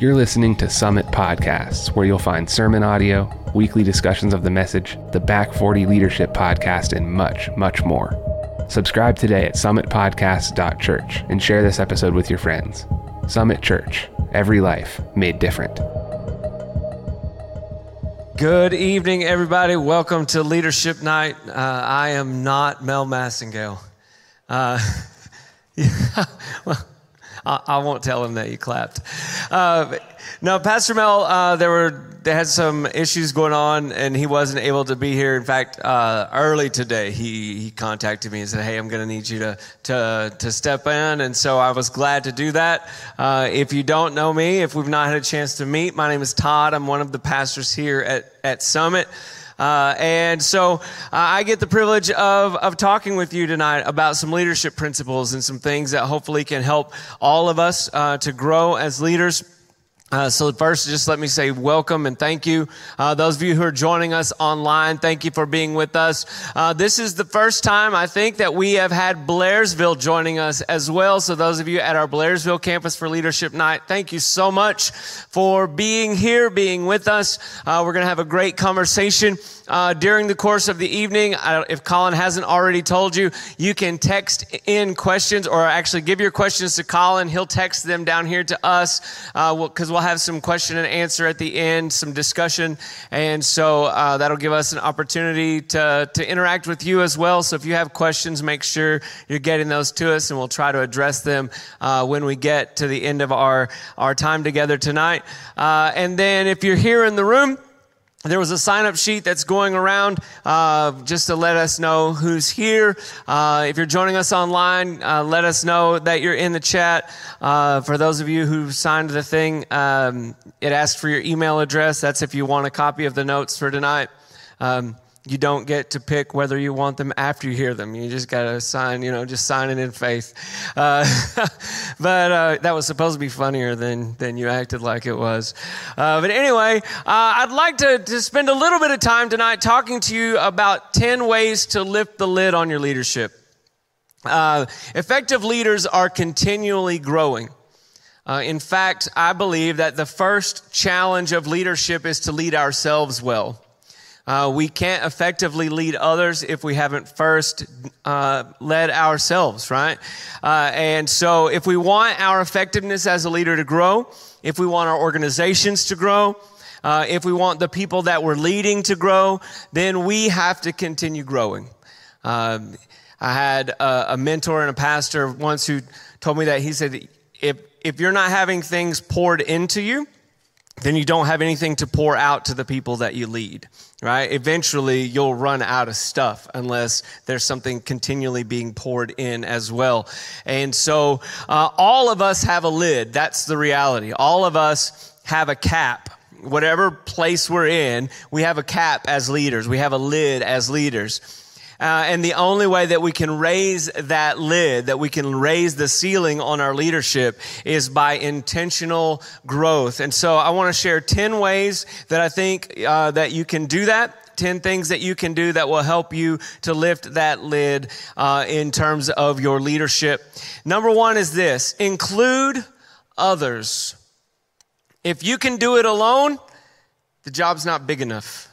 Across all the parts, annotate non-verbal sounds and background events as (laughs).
You're listening to Summit Podcasts, where you'll find sermon audio, weekly discussions of the message, the Back 40 Leadership Podcast, and much, much more. Subscribe today at summitpodcast.church and share this episode with your friends. Summit Church, every life made different. Good evening, everybody. Welcome to Leadership Night. Uh, I am not Mel Massingale. Uh, (laughs) yeah, well, I, won't tell him that you clapped. Uh, Pastor Mel, uh, there were they had some issues going on, and he wasn't able to be here. In fact, uh, early today, he, he contacted me and said, "Hey, I'm going to need you to, to to step in," and so I was glad to do that. Uh, if you don't know me, if we've not had a chance to meet, my name is Todd. I'm one of the pastors here at at Summit. Uh, and so uh, I get the privilege of, of talking with you tonight about some leadership principles and some things that hopefully can help all of us uh, to grow as leaders. Uh, so first, just let me say welcome and thank you. Uh, those of you who are joining us online, thank you for being with us. Uh, this is the first time I think that we have had Blairsville joining us as well. So those of you at our Blairsville campus for Leadership Night, thank you so much for being here, being with us. Uh, we're going to have a great conversation uh, during the course of the evening. if Colin hasn't already told you, you can text in questions or actually give your questions to Colin. He'll text them down here to us because uh, we'll have some question and answer at the end, some discussion. And so uh, that'll give us an opportunity to, to interact with you as well. So if you have questions, make sure you're getting those to us and we'll try to address them uh, when we get to the end of our, our time together tonight. Uh, and then if you're here in the room, there was a sign up sheet that's going around uh, just to let us know who's here. Uh, if you're joining us online, uh, let us know that you're in the chat. Uh, for those of you who signed the thing, um, it asked for your email address. That's if you want a copy of the notes for tonight. Um, you don't get to pick whether you want them after you hear them. You just got to sign, you know, just sign it in faith. Uh, (laughs) but uh, that was supposed to be funnier than, than you acted like it was. Uh, but anyway, uh, I'd like to, to spend a little bit of time tonight talking to you about 10 ways to lift the lid on your leadership. Uh, effective leaders are continually growing. Uh, in fact, I believe that the first challenge of leadership is to lead ourselves well. Uh, we can't effectively lead others if we haven't first uh, led ourselves, right? Uh, and so, if we want our effectiveness as a leader to grow, if we want our organizations to grow, uh, if we want the people that we're leading to grow, then we have to continue growing. Um, I had a, a mentor and a pastor once who told me that he said, if, if you're not having things poured into you, then you don't have anything to pour out to the people that you lead, right? Eventually, you'll run out of stuff unless there's something continually being poured in as well. And so, uh, all of us have a lid. That's the reality. All of us have a cap. Whatever place we're in, we have a cap as leaders. We have a lid as leaders. Uh, and the only way that we can raise that lid, that we can raise the ceiling on our leadership is by intentional growth. And so I want to share 10 ways that I think uh, that you can do that. 10 things that you can do that will help you to lift that lid uh, in terms of your leadership. Number one is this include others. If you can do it alone, the job's not big enough.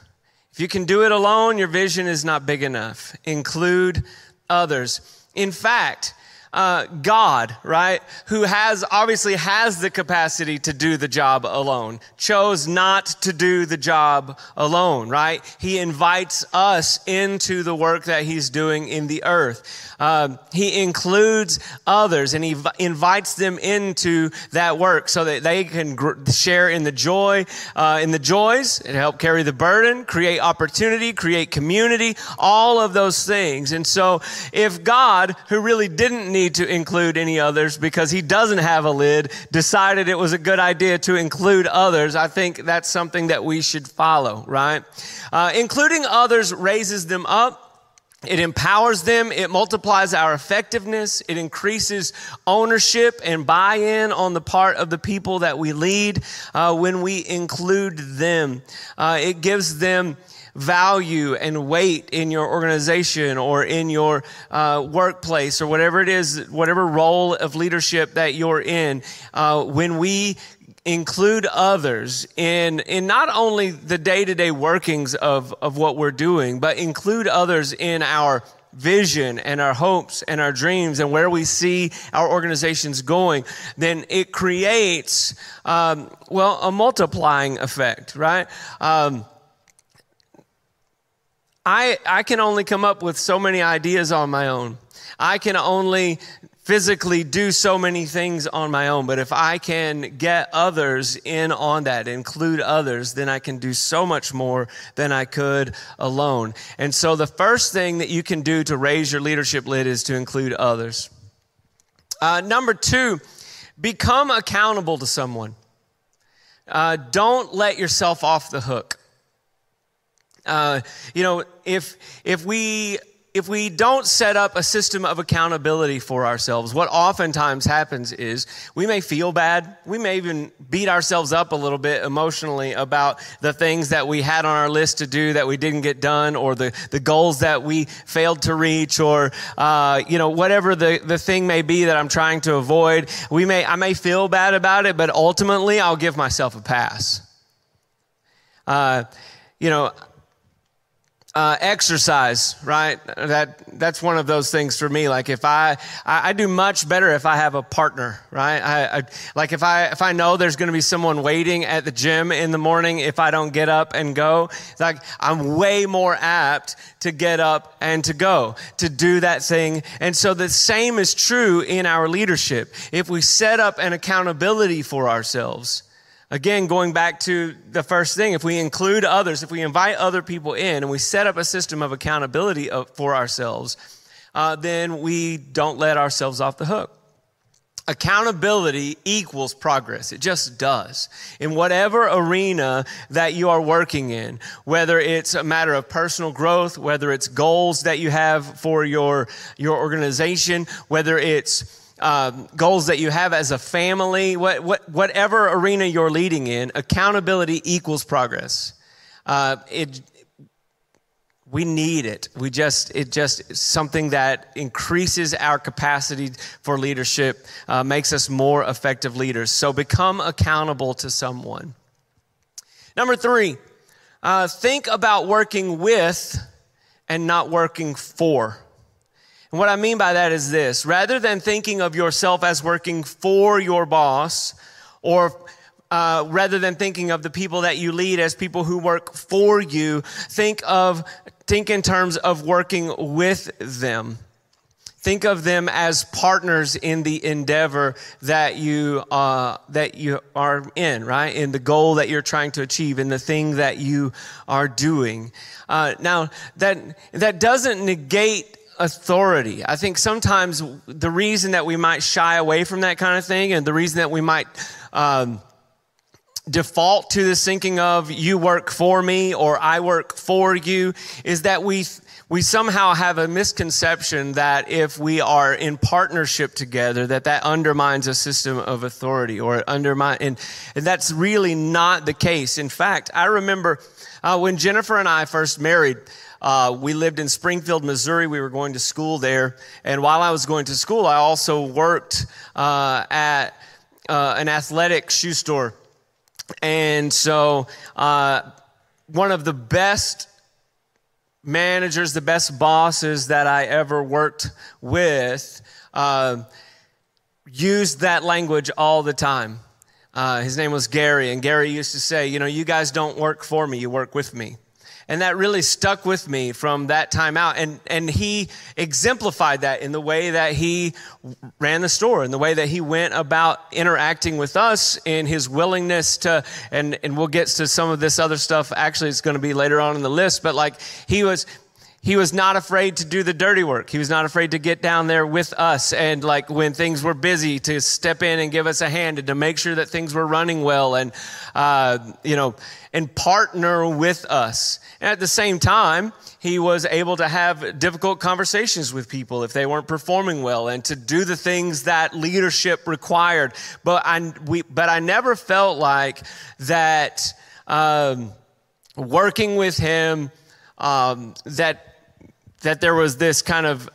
If you can do it alone, your vision is not big enough. Include others. In fact, uh, God, right, who has obviously has the capacity to do the job alone, chose not to do the job alone, right? He invites us into the work that He's doing in the earth. Um, he includes others and he v- invites them into that work so that they can gr- share in the joy, uh, in the joys, and help carry the burden, create opportunity, create community, all of those things. And so, if God, who really didn't need to include any others because he doesn't have a lid, decided it was a good idea to include others, I think that's something that we should follow, right? Uh, including others raises them up it empowers them. It multiplies our effectiveness. It increases ownership and buy in on the part of the people that we lead uh, when we include them. Uh, it gives them value and weight in your organization or in your uh, workplace or whatever it is, whatever role of leadership that you're in. Uh, when we include others in, in not only the day to day workings of, of what we're doing, but include others in our vision and our hopes and our dreams and where we see our organizations going, then it creates, um, well, a multiplying effect, right? Um, I, I can only come up with so many ideas on my own. I can only physically do so many things on my own, but if I can get others in on that, include others, then I can do so much more than I could alone. And so the first thing that you can do to raise your leadership lid is to include others. Uh, number two, become accountable to someone. Uh, don't let yourself off the hook. Uh, you know, if if we if we don't set up a system of accountability for ourselves, what oftentimes happens is we may feel bad. We may even beat ourselves up a little bit emotionally about the things that we had on our list to do that we didn't get done, or the, the goals that we failed to reach, or, uh, you know, whatever the, the thing may be that I'm trying to avoid. We may, I may feel bad about it, but ultimately I'll give myself a pass. Uh, you know, uh, exercise, right? That that's one of those things for me. Like if I, I, I do much better if I have a partner, right? I, I like if I if I know there's going to be someone waiting at the gym in the morning if I don't get up and go, like I'm way more apt to get up and to go to do that thing. And so the same is true in our leadership. If we set up an accountability for ourselves Again, going back to the first thing, if we include others, if we invite other people in and we set up a system of accountability for ourselves, uh, then we don't let ourselves off the hook. Accountability equals progress. It just does. In whatever arena that you are working in, whether it's a matter of personal growth, whether it's goals that you have for your, your organization, whether it's um, goals that you have as a family, what, what, whatever arena you're leading in, accountability equals progress. Uh, it, we need it. We just, it just something that increases our capacity for leadership, uh, makes us more effective leaders. So become accountable to someone. Number three, uh, think about working with and not working for. And what I mean by that is this rather than thinking of yourself as working for your boss, or uh, rather than thinking of the people that you lead as people who work for you, think of think in terms of working with them. Think of them as partners in the endeavor that you uh, that you are in, right? In the goal that you're trying to achieve, in the thing that you are doing. Uh, now that that doesn't negate authority. I think sometimes the reason that we might shy away from that kind of thing and the reason that we might um, default to this thinking of you work for me or I work for you is that we we somehow have a misconception that if we are in partnership together that that undermines a system of authority or undermine and, and that's really not the case in fact i remember uh, when jennifer and i first married uh, we lived in Springfield, Missouri. We were going to school there. And while I was going to school, I also worked uh, at uh, an athletic shoe store. And so, uh, one of the best managers, the best bosses that I ever worked with, uh, used that language all the time. Uh, his name was Gary, and Gary used to say, You know, you guys don't work for me, you work with me. And that really stuck with me from that time out. And, and he exemplified that in the way that he ran the store, in the way that he went about interacting with us, in his willingness to, and, and we'll get to some of this other stuff. Actually, it's going to be later on in the list, but like he was, he was not afraid to do the dirty work. He was not afraid to get down there with us and like when things were busy to step in and give us a hand and to make sure that things were running well and, uh, you know, and partner with us. And at the same time, he was able to have difficult conversations with people if they weren't performing well and to do the things that leadership required. But I, we, but I never felt like that, um, working with him, um, that that there was this kind of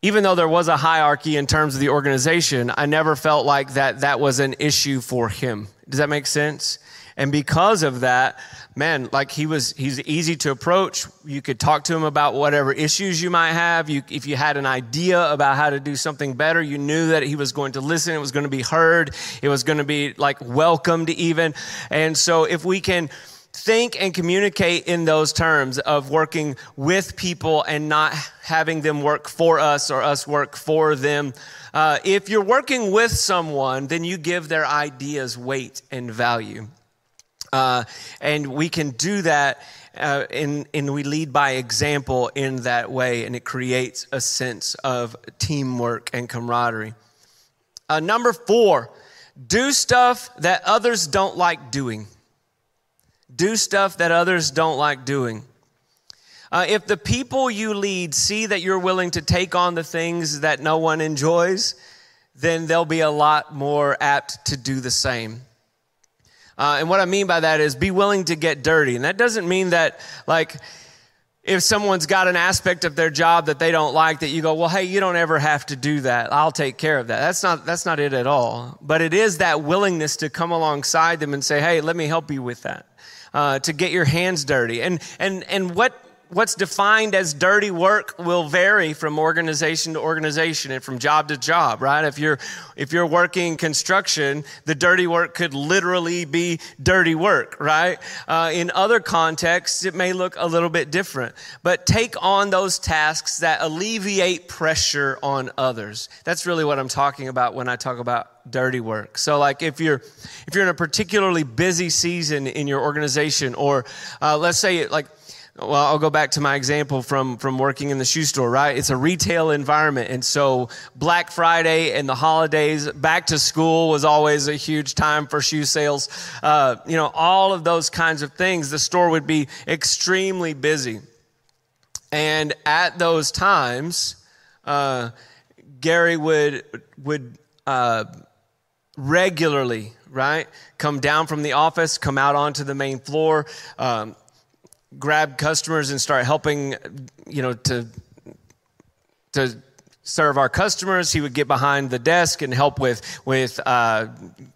even though there was a hierarchy in terms of the organization, I never felt like that that was an issue for him. Does that make sense? And because of that, man, like he was, he's easy to approach. You could talk to him about whatever issues you might have. You, if you had an idea about how to do something better, you knew that he was going to listen. It was going to be heard. It was going to be like welcomed even. And so if we can, think and communicate in those terms of working with people and not having them work for us or us work for them. Uh, if you're working with someone, then you give their ideas weight and value. Uh, and we can do that uh, and, and we lead by example in that way, and it creates a sense of teamwork and camaraderie. Uh, number four, do stuff that others don't like doing. Do stuff that others don't like doing. Uh, if the people you lead see that you're willing to take on the things that no one enjoys, then they'll be a lot more apt to do the same. Uh, and what I mean by that is be willing to get dirty. And that doesn't mean that, like, if someone's got an aspect of their job that they don't like, that you go, well, hey, you don't ever have to do that. I'll take care of that. That's not, that's not it at all. But it is that willingness to come alongside them and say, hey, let me help you with that. Uh, to get your hands dirty. And, and, and what what's defined as dirty work will vary from organization to organization and from job to job right? If you're if you're working construction the dirty work could literally be dirty work right? Uh, in other contexts it may look a little bit different. But take on those tasks that alleviate pressure on others. That's really what i'm talking about when i talk about dirty work. So like if you're if you're in a particularly busy season in your organization or uh, let's say like well, I'll go back to my example from, from working in the shoe store, right? It's a retail environment. And so Black Friday and the holidays, back to school was always a huge time for shoe sales. Uh, you know, all of those kinds of things, the store would be extremely busy. And at those times, uh, Gary would, would uh, regularly, right, come down from the office, come out onto the main floor. Um, grab customers and start helping, you know, to to serve our customers. He would get behind the desk and help with with uh,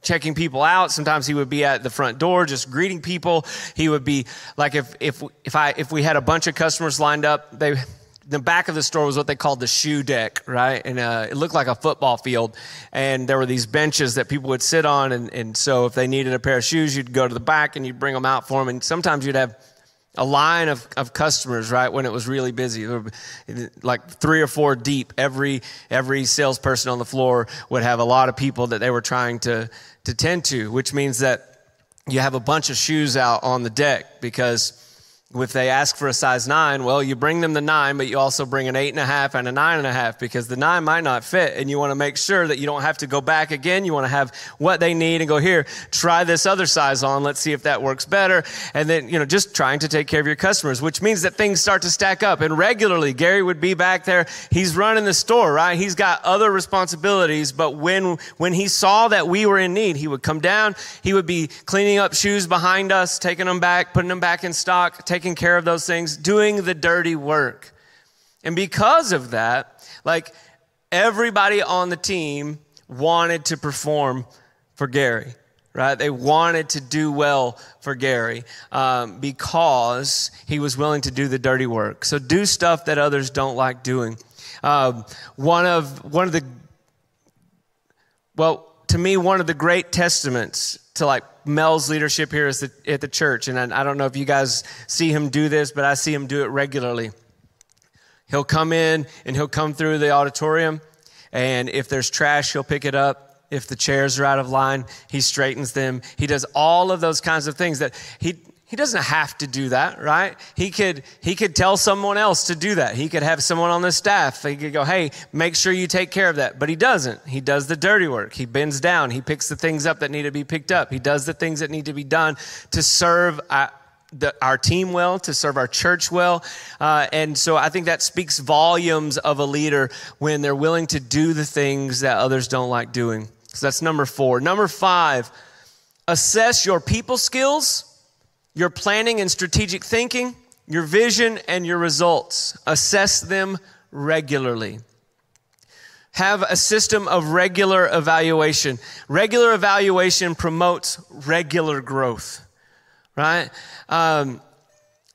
checking people out. Sometimes he would be at the front door just greeting people. He would be like if if if I if we had a bunch of customers lined up, they. The back of the store was what they called the shoe deck, right? And uh, it looked like a football field. And there were these benches that people would sit on. And, and so if they needed a pair of shoes, you'd go to the back and you'd bring them out for them. And sometimes you'd have a line of, of customers right when it was really busy. Like three or four deep. Every every salesperson on the floor would have a lot of people that they were trying to to tend to which means that you have a bunch of shoes out on the deck because if they ask for a size nine, well, you bring them the nine, but you also bring an eight and a half and a nine and a half because the nine might not fit. And you want to make sure that you don't have to go back again. You want to have what they need and go here, try this other size on. Let's see if that works better. And then, you know, just trying to take care of your customers, which means that things start to stack up. And regularly, Gary would be back there. He's running the store, right? He's got other responsibilities. But when, when he saw that we were in need, he would come down. He would be cleaning up shoes behind us, taking them back, putting them back in stock, taking taking care of those things, doing the dirty work. And because of that, like everybody on the team wanted to perform for Gary, right? They wanted to do well for Gary um, because he was willing to do the dirty work. So do stuff that others don't like doing. Um, one of one of the well, to me, one of the great testaments to like Mel's leadership here the, at the church. And I, I don't know if you guys see him do this, but I see him do it regularly. He'll come in and he'll come through the auditorium, and if there's trash, he'll pick it up. If the chairs are out of line, he straightens them. He does all of those kinds of things that he he doesn't have to do that, right? He could he could tell someone else to do that. He could have someone on the staff. He could go, "Hey, make sure you take care of that." But he doesn't. He does the dirty work. He bends down. He picks the things up that need to be picked up. He does the things that need to be done to serve uh, the, our team well, to serve our church well. Uh, and so I think that speaks volumes of a leader when they're willing to do the things that others don't like doing. So that's number four. Number five, assess your people skills your planning and strategic thinking, your vision, and your results. Assess them regularly. have a system of regular evaluation. Regular evaluation promotes regular growth, right? Um,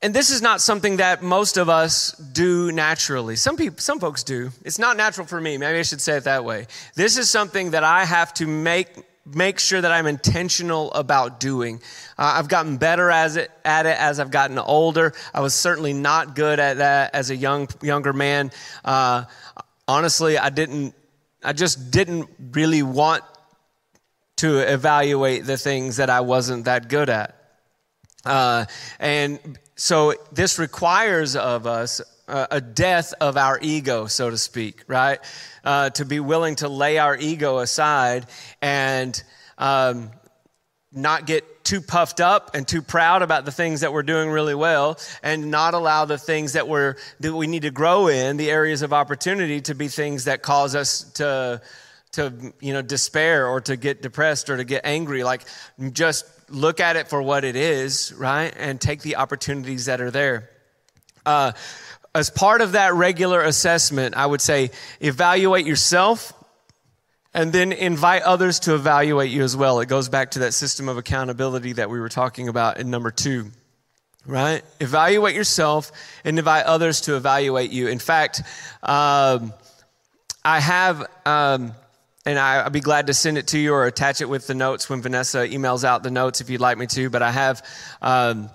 and this is not something that most of us do naturally. Some people, some folks do. It's not natural for me. Maybe I should say it that way. This is something that I have to make make sure that I'm intentional about doing. Uh, I've gotten better as it, at it as I've gotten older. I was certainly not good at that as a young younger man. Uh, honestly, I didn't. I just didn't really want to evaluate the things that I wasn't that good at. Uh, and so this requires of us a death of our ego, so to speak, right? Uh, to be willing to lay our ego aside and um, not get too puffed up and too proud about the things that we're doing really well and not allow the things that we're that we need to grow in the areas of opportunity to be things that cause us to to you know despair or to get depressed or to get angry. Like just look at it for what it is right? And take the opportunities that are there. Uh, as part of that regular assessment, I would say evaluate yourself and then invite others to evaluate you as well. It goes back to that system of accountability that we were talking about in number two, right? Evaluate yourself and invite others to evaluate you. In fact, um, I have. Um, and I, will be glad to send it to you or attach it with the notes when Vanessa emails out the notes if you'd like me to. But I have um,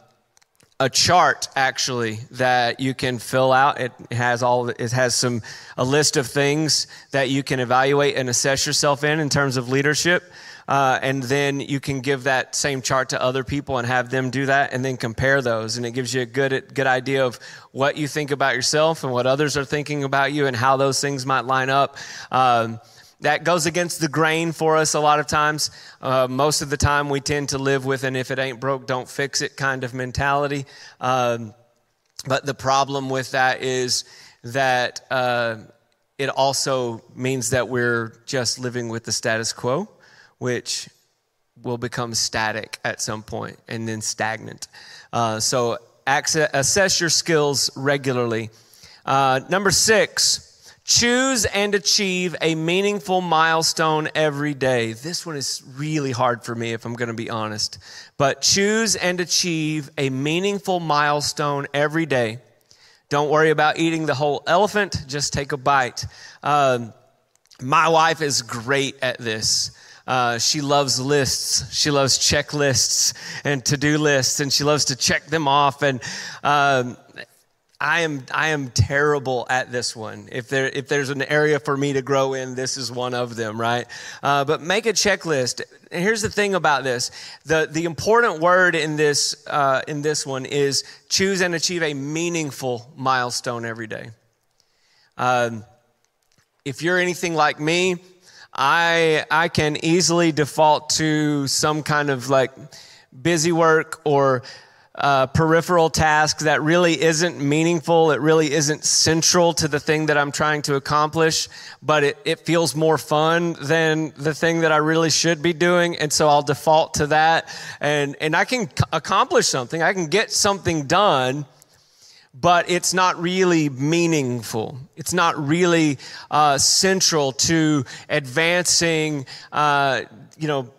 a chart actually that you can fill out. It has all it has some a list of things that you can evaluate and assess yourself in in terms of leadership. Uh, and then you can give that same chart to other people and have them do that and then compare those and it gives you a good good idea of what you think about yourself and what others are thinking about you and how those things might line up um, that goes against the grain for us a lot of times. Uh, most of the time, we tend to live with an if it ain't broke, don't fix it kind of mentality. Um, but the problem with that is that uh, it also means that we're just living with the status quo, which will become static at some point and then stagnant. Uh, so, access, assess your skills regularly. Uh, number six, Choose and achieve a meaningful milestone every day. This one is really hard for me, if I'm going to be honest. But choose and achieve a meaningful milestone every day. Don't worry about eating the whole elephant, just take a bite. Um, my wife is great at this. Uh, she loves lists. She loves checklists and to do lists, and she loves to check them off. And um, I am I am terrible at this one. If there if there's an area for me to grow in, this is one of them, right? Uh, but make a checklist. And here's the thing about this: the the important word in this uh, in this one is choose and achieve a meaningful milestone every day. Um, if you're anything like me, I I can easily default to some kind of like busy work or uh, peripheral task that really isn't meaningful. It really isn't central to the thing that I'm trying to accomplish, but it, it feels more fun than the thing that I really should be doing. And so I'll default to that. And, and I can accomplish something, I can get something done, but it's not really meaningful. It's not really uh, central to advancing, uh, you know,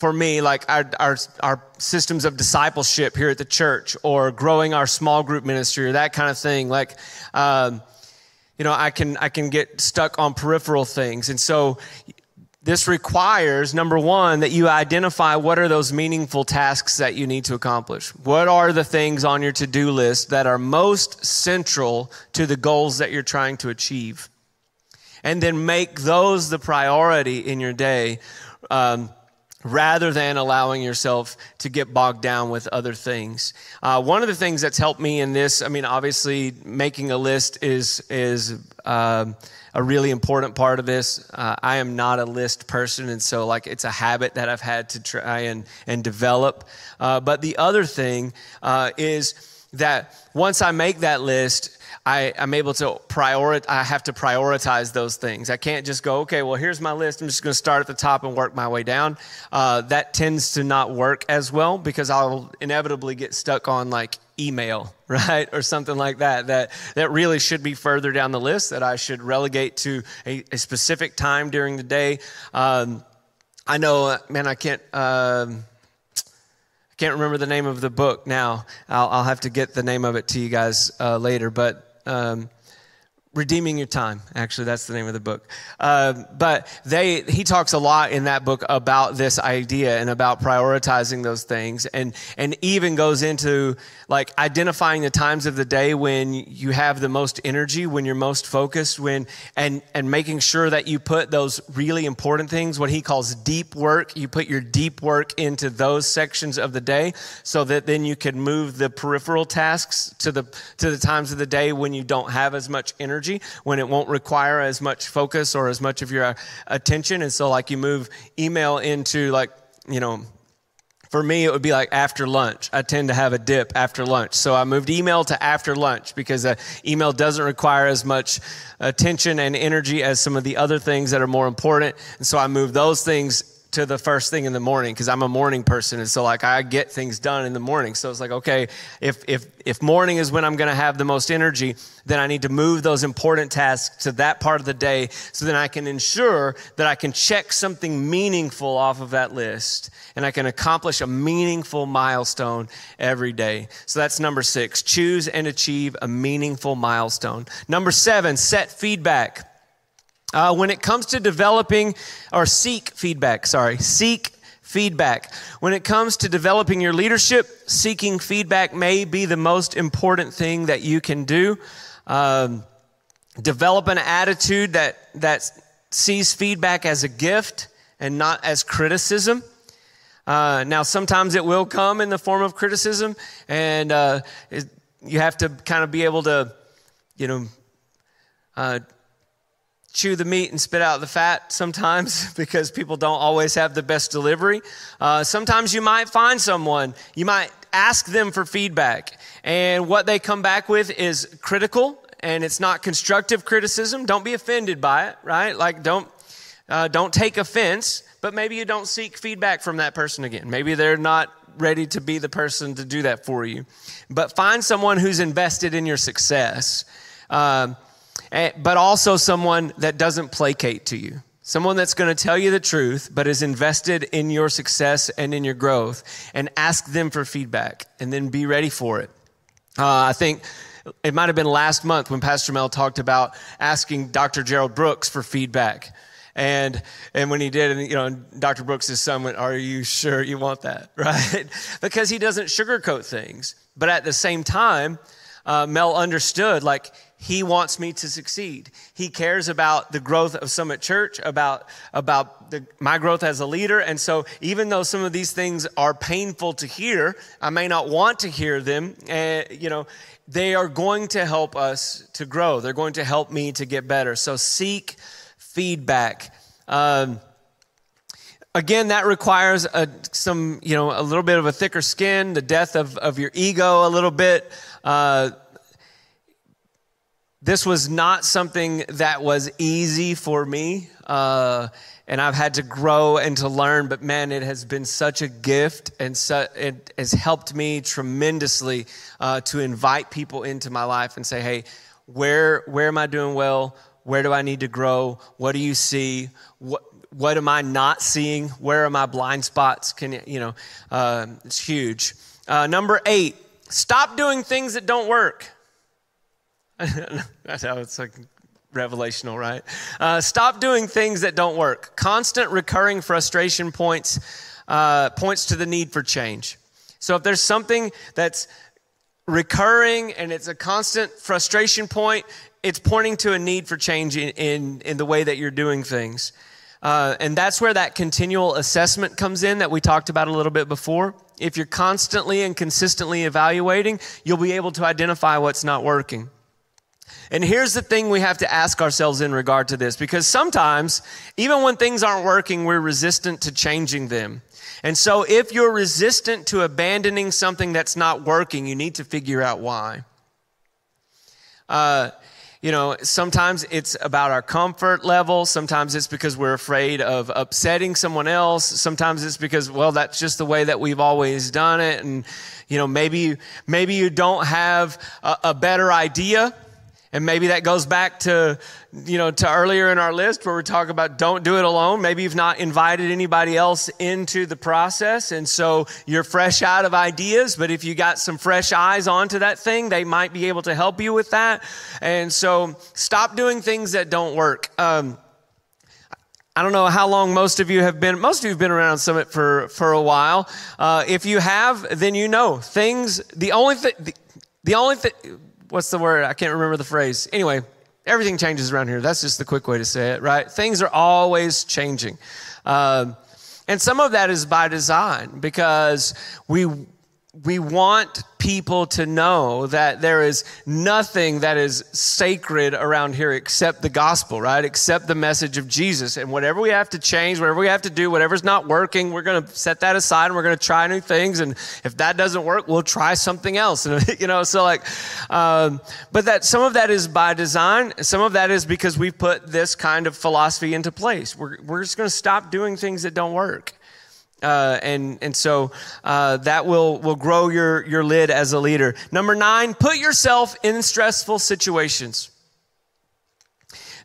for me, like our, our, our systems of discipleship here at the church or growing our small group ministry or that kind of thing. Like, um, you know, I can, I can get stuck on peripheral things. And so this requires, number one, that you identify what are those meaningful tasks that you need to accomplish. What are the things on your to do list that are most central to the goals that you're trying to achieve? And then make those the priority in your day. Um, rather than allowing yourself to get bogged down with other things. Uh, one of the things that's helped me in this, I mean, obviously, making a list is is um, a really important part of this. Uh, I am not a list person, and so like it's a habit that I've had to try and and develop. Uh, but the other thing uh, is that once I make that list, I, am able to prioritize, I have to prioritize those things. I can't just go, okay, well, here's my list. I'm just going to start at the top and work my way down. Uh, that tends to not work as well because I'll inevitably get stuck on like email, (laughs) right? Or something like that, that, that really should be further down the list that I should relegate to a, a specific time during the day. Um, I know, man, I can't. Um, can't remember the name of the book now. I'll, I'll, have to get the name of it to you guys uh, later. But um, redeeming your time. Actually that's the name of the book. Uh, but they he talks a lot in that book about this idea and about prioritizing those things and and even goes into like identifying the times of the day when you have the most energy when you're most focused when and and making sure that you put those really important things what he calls deep work. You put your deep work into those sections of the day so that then you can move the peripheral tasks to the to the times of the day when you don't have as much energy energy, when it won't require as much focus or as much of your attention. And so, like, you move email into, like, you know, for me, it would be like after lunch. I tend to have a dip after lunch. So I moved email to after lunch because uh, email doesn't require as much attention and energy as some of the other things that are more important. And so I moved those things to the first thing in the morning because I'm a morning person and so like I get things done in the morning. So it's like okay, if if if morning is when I'm going to have the most energy, then I need to move those important tasks to that part of the day so then I can ensure that I can check something meaningful off of that list and I can accomplish a meaningful milestone every day. So that's number 6. Choose and achieve a meaningful milestone. Number 7, set feedback. Uh, when it comes to developing or seek feedback, sorry, seek feedback. When it comes to developing your leadership, seeking feedback may be the most important thing that you can do. Um, develop an attitude that, that sees feedback as a gift and not as criticism. Uh, now, sometimes it will come in the form of criticism, and uh, it, you have to kind of be able to, you know, uh, chew the meat and spit out the fat sometimes (laughs) because people don't always have the best delivery. Uh, sometimes you might find someone, you might ask them for feedback, and what they come back with is critical and it's not constructive criticism. Don't be offended by it, right? Like, don't. Uh, don't take offense, but maybe you don't seek feedback from that person again. Maybe they're not ready to be the person to do that for you. But find someone who's invested in your success. Um, but also someone that doesn't placate to you. Someone that's going to tell you the truth, but is invested in your success and in your growth, and ask them for feedback and then be ready for it. Uh, I think it might have been last month when Pastor Mel talked about asking Dr. Gerald Brooks for feedback. And and when he did, and you know, Dr. Brooks' son went, Are you sure you want that? (laughs) Right? because he doesn't sugarcoat things. But at the same time, uh, Mel understood like he wants me to succeed. He cares about the growth of Summit Church, about, about the, my growth as a leader. And so, even though some of these things are painful to hear, I may not want to hear them, uh, you know, they are going to help us to grow. They're going to help me to get better. So, seek feedback. Um, again that requires a, some you know a little bit of a thicker skin the death of, of your ego a little bit uh, this was not something that was easy for me. Uh, and I've had to grow and to learn, but man, it has been such a gift and it has helped me tremendously uh, to invite people into my life and say, hey, where, where am I doing well? Where do I need to grow? What do you see? What, what am I not seeing? Where are my blind spots? Can you, you know, uh, it's huge. Uh, number eight, stop doing things that don't work. (laughs) That's how it's like revelational, right? Uh, stop doing things that don't work. Constant recurring frustration points uh, points to the need for change. So if there's something that's recurring and it's a constant frustration point, it's pointing to a need for change in, in, in the way that you're doing things. Uh, and that's where that continual assessment comes in that we talked about a little bit before. If you're constantly and consistently evaluating, you'll be able to identify what's not working. And here's the thing we have to ask ourselves in regard to this because sometimes, even when things aren't working, we're resistant to changing them. And so, if you're resistant to abandoning something that's not working, you need to figure out why. Uh, you know, sometimes it's about our comfort level. Sometimes it's because we're afraid of upsetting someone else. Sometimes it's because, well, that's just the way that we've always done it. And, you know, maybe, maybe you don't have a, a better idea and maybe that goes back to, you know, to earlier in our list where we talk about don't do it alone. Maybe you've not invited anybody else into the process. And so you're fresh out of ideas, but if you got some fresh eyes onto that thing, they might be able to help you with that. And so stop doing things that don't work. Um, I don't know how long most of you have been, most of you have been around Summit for, for a while. Uh, if you have, then you know things, the only thing, the, the only thing, what's the word? I can't remember the phrase. Anyway, everything changes around here. That's just the quick way to say it, right? Things are always changing. Um, and some of that is by design because we we want people to know that there is nothing that is sacred around here except the gospel, right? Except the message of Jesus. And whatever we have to change, whatever we have to do, whatever's not working, we're going to set that aside and we're going to try new things. And if that doesn't work, we'll try something else. And, (laughs) you know, so like, um, but that some of that is by design. Some of that is because we put this kind of philosophy into place. We're, we're just going to stop doing things that don't work. Uh, and and so uh, that will will grow your your lid as a leader. Number nine, put yourself in stressful situations.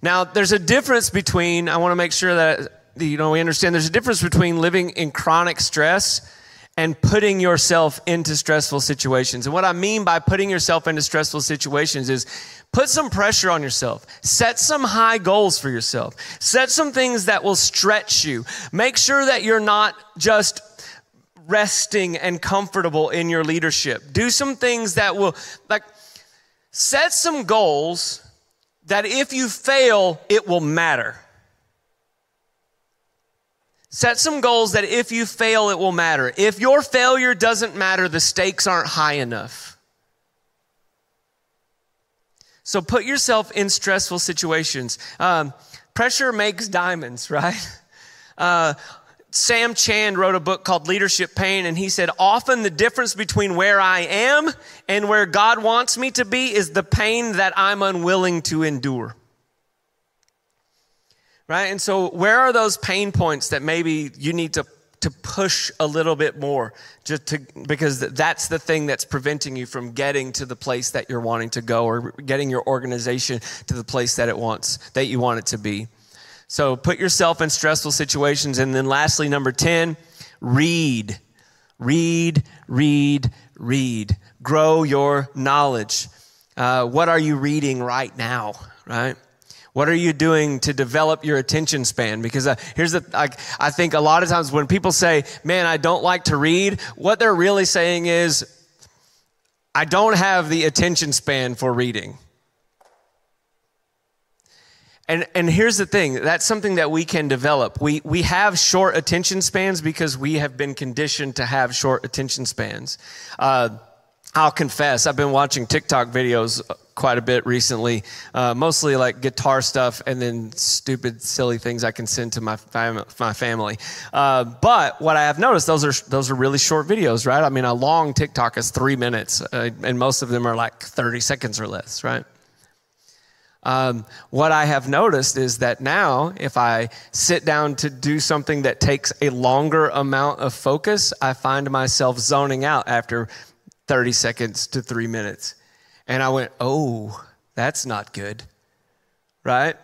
Now, there's a difference between. I want to make sure that you know we understand. There's a difference between living in chronic stress and putting yourself into stressful situations. And what I mean by putting yourself into stressful situations is Put some pressure on yourself. Set some high goals for yourself. Set some things that will stretch you. Make sure that you're not just resting and comfortable in your leadership. Do some things that will, like, set some goals that if you fail, it will matter. Set some goals that if you fail, it will matter. If your failure doesn't matter, the stakes aren't high enough. So put yourself in stressful situations. Um, pressure makes diamonds, (laughs) right? Uh, Sam Chand wrote a book called Leadership Pain, and he said, Often the difference between where I am and where God wants me to be is the pain that I'm unwilling to endure. Right? And so, where are those pain points that maybe you need to to push a little bit more just to because that's the thing that's preventing you from getting to the place that you're wanting to go or getting your organization to the place that it wants that you want it to be. So put yourself in stressful situations. And then lastly number 10 read. Read read read. Grow your knowledge. Uh, what are you reading right now right what are you doing to develop your attention span? Because uh, here's the, I, I think a lot of times when people say, man, I don't like to read, what they're really saying is, I don't have the attention span for reading. And, and here's the thing that's something that we can develop. We, we have short attention spans because we have been conditioned to have short attention spans. Uh, I'll confess, I've been watching TikTok videos quite a bit recently, uh, mostly like guitar stuff and then stupid, silly things I can send to my, fam- my family. Uh, but what I have noticed, those are, those are really short videos, right? I mean, a long TikTok is three minutes, uh, and most of them are like 30 seconds or less, right? Um, what I have noticed is that now, if I sit down to do something that takes a longer amount of focus, I find myself zoning out after 30 seconds to three minutes. And I went, oh, that's not good, right?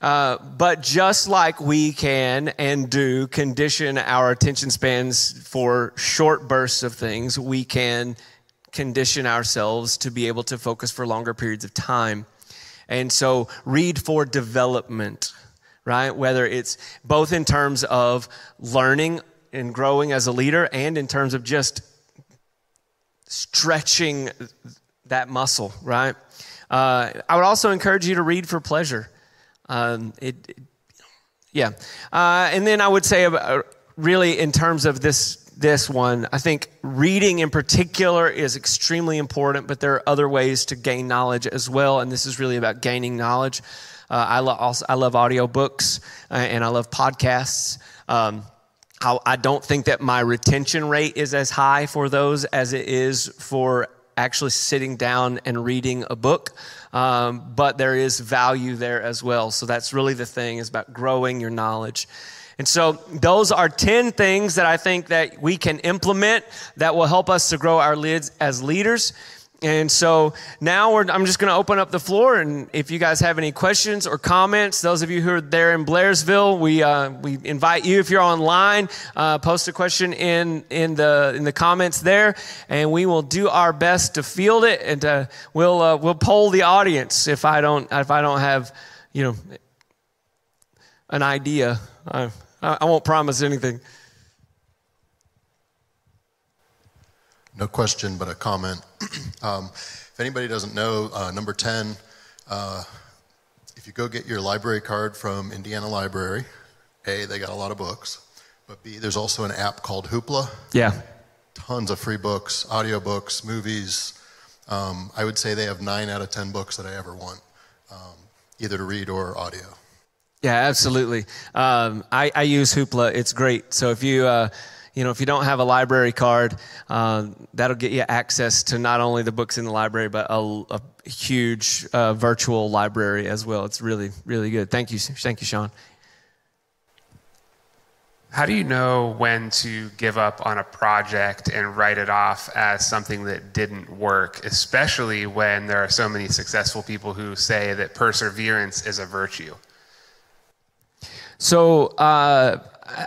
Uh, but just like we can and do condition our attention spans for short bursts of things, we can condition ourselves to be able to focus for longer periods of time. And so, read for development, right? Whether it's both in terms of learning and growing as a leader and in terms of just stretching that muscle, right? Uh, I would also encourage you to read for pleasure. Um, it, it, yeah. Uh, and then I would say, uh, really, in terms of this this one, I think reading in particular is extremely important, but there are other ways to gain knowledge as well. And this is really about gaining knowledge. Uh, I, lo- also, I love audiobooks uh, and I love podcasts. Um, I, I don't think that my retention rate is as high for those as it is for actually sitting down and reading a book. Um, but there is value there as well. So that's really the thing is about growing your knowledge. And so those are 10 things that I think that we can implement that will help us to grow our lids as leaders. And so now I'm just going to open up the floor, and if you guys have any questions or comments, those of you who are there in Blairsville, we uh, we invite you. If you're online, uh, post a question in in the in the comments there, and we will do our best to field it, and uh, we'll uh, we'll poll the audience if I don't if I don't have you know an idea. I, I won't promise anything. No question, but a comment. (clears throat) um, if anybody doesn't know, uh, number 10, uh, if you go get your library card from Indiana Library, A, they got a lot of books, but B, there's also an app called Hoopla. Yeah. Tons of free books, audiobooks, movies. Um, I would say they have nine out of 10 books that I ever want, um, either to read or audio. Yeah, absolutely. Um, I, I, use Hoopla. It's great. So if you, uh, you know, if you don't have a library card, uh, that'll get you access to not only the books in the library, but a, a huge uh, virtual library as well. It's really, really good. Thank you, thank you, Sean. How do you know when to give up on a project and write it off as something that didn't work, especially when there are so many successful people who say that perseverance is a virtue? So, uh,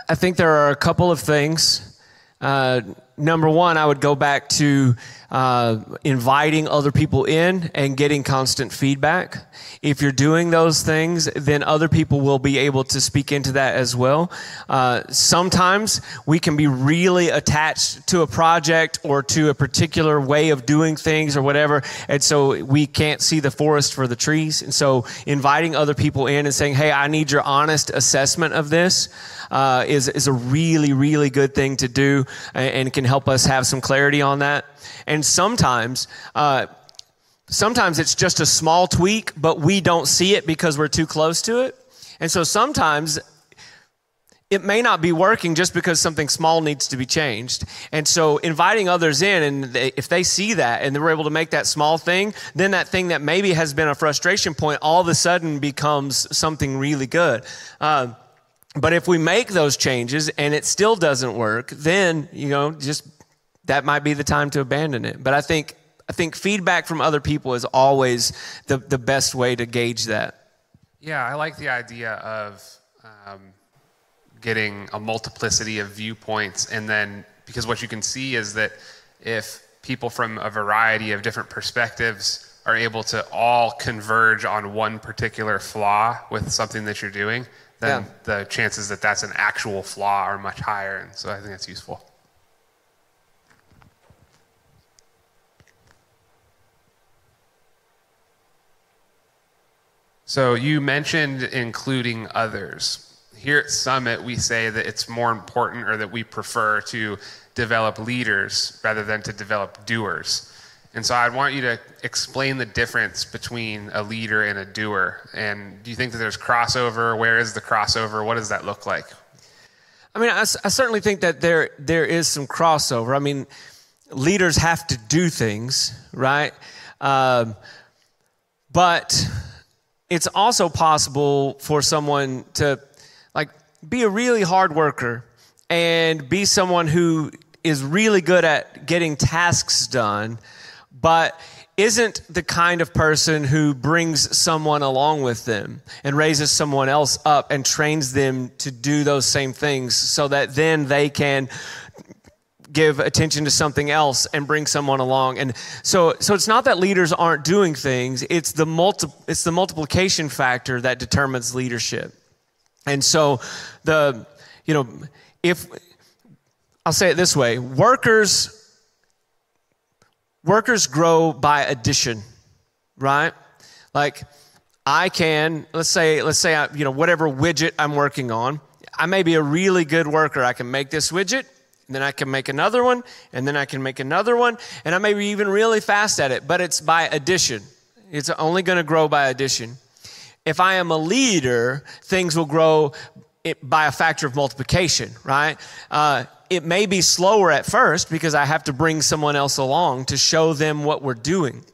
I think there are a couple of things. Uh, number one, I would go back to uh, inviting other people in and getting constant feedback. If you're doing those things, then other people will be able to speak into that as well. Uh, sometimes we can be really attached to a project or to a particular way of doing things or whatever, and so we can't see the forest for the trees. And so inviting other people in and saying, hey, I need your honest assessment of this. Uh, is, is a really, really good thing to do and, and can help us have some clarity on that. And sometimes, uh, sometimes it's just a small tweak, but we don't see it because we're too close to it. And so sometimes it may not be working just because something small needs to be changed. And so inviting others in, and they, if they see that and they're able to make that small thing, then that thing that maybe has been a frustration point all of a sudden becomes something really good. Uh, but if we make those changes and it still doesn't work, then, you know, just that might be the time to abandon it. But I think I think feedback from other people is always the, the best way to gauge that. Yeah, I like the idea of um, getting a multiplicity of viewpoints, and then because what you can see is that if people from a variety of different perspectives are able to all converge on one particular flaw with something that you're doing, then yeah. the chances that that's an actual flaw are much higher. And so I think that's useful. So you mentioned including others. Here at Summit, we say that it's more important or that we prefer to develop leaders rather than to develop doers. And so I'd want you to explain the difference between a leader and a doer. And do you think that there's crossover? Where is the crossover? What does that look like? I mean, I, I certainly think that there there is some crossover. I mean, leaders have to do things, right? Um, but it's also possible for someone to like be a really hard worker and be someone who is really good at getting tasks done but isn't the kind of person who brings someone along with them and raises someone else up and trains them to do those same things so that then they can give attention to something else and bring someone along. And so, so it's not that leaders aren't doing things, it's the, multi, it's the multiplication factor that determines leadership. And so, the, you know, if, I'll say it this way workers, workers grow by addition, right? Like, I can, let's say, let's say, I, you know, whatever widget I'm working on, I may be a really good worker. I can make this widget then I can make another one, and then I can make another one, and I may be even really fast at it, but it's by addition. It's only going to grow by addition. If I am a leader, things will grow by a factor of multiplication, right? Uh, it may be slower at first because I have to bring someone else along to show them what we're doing.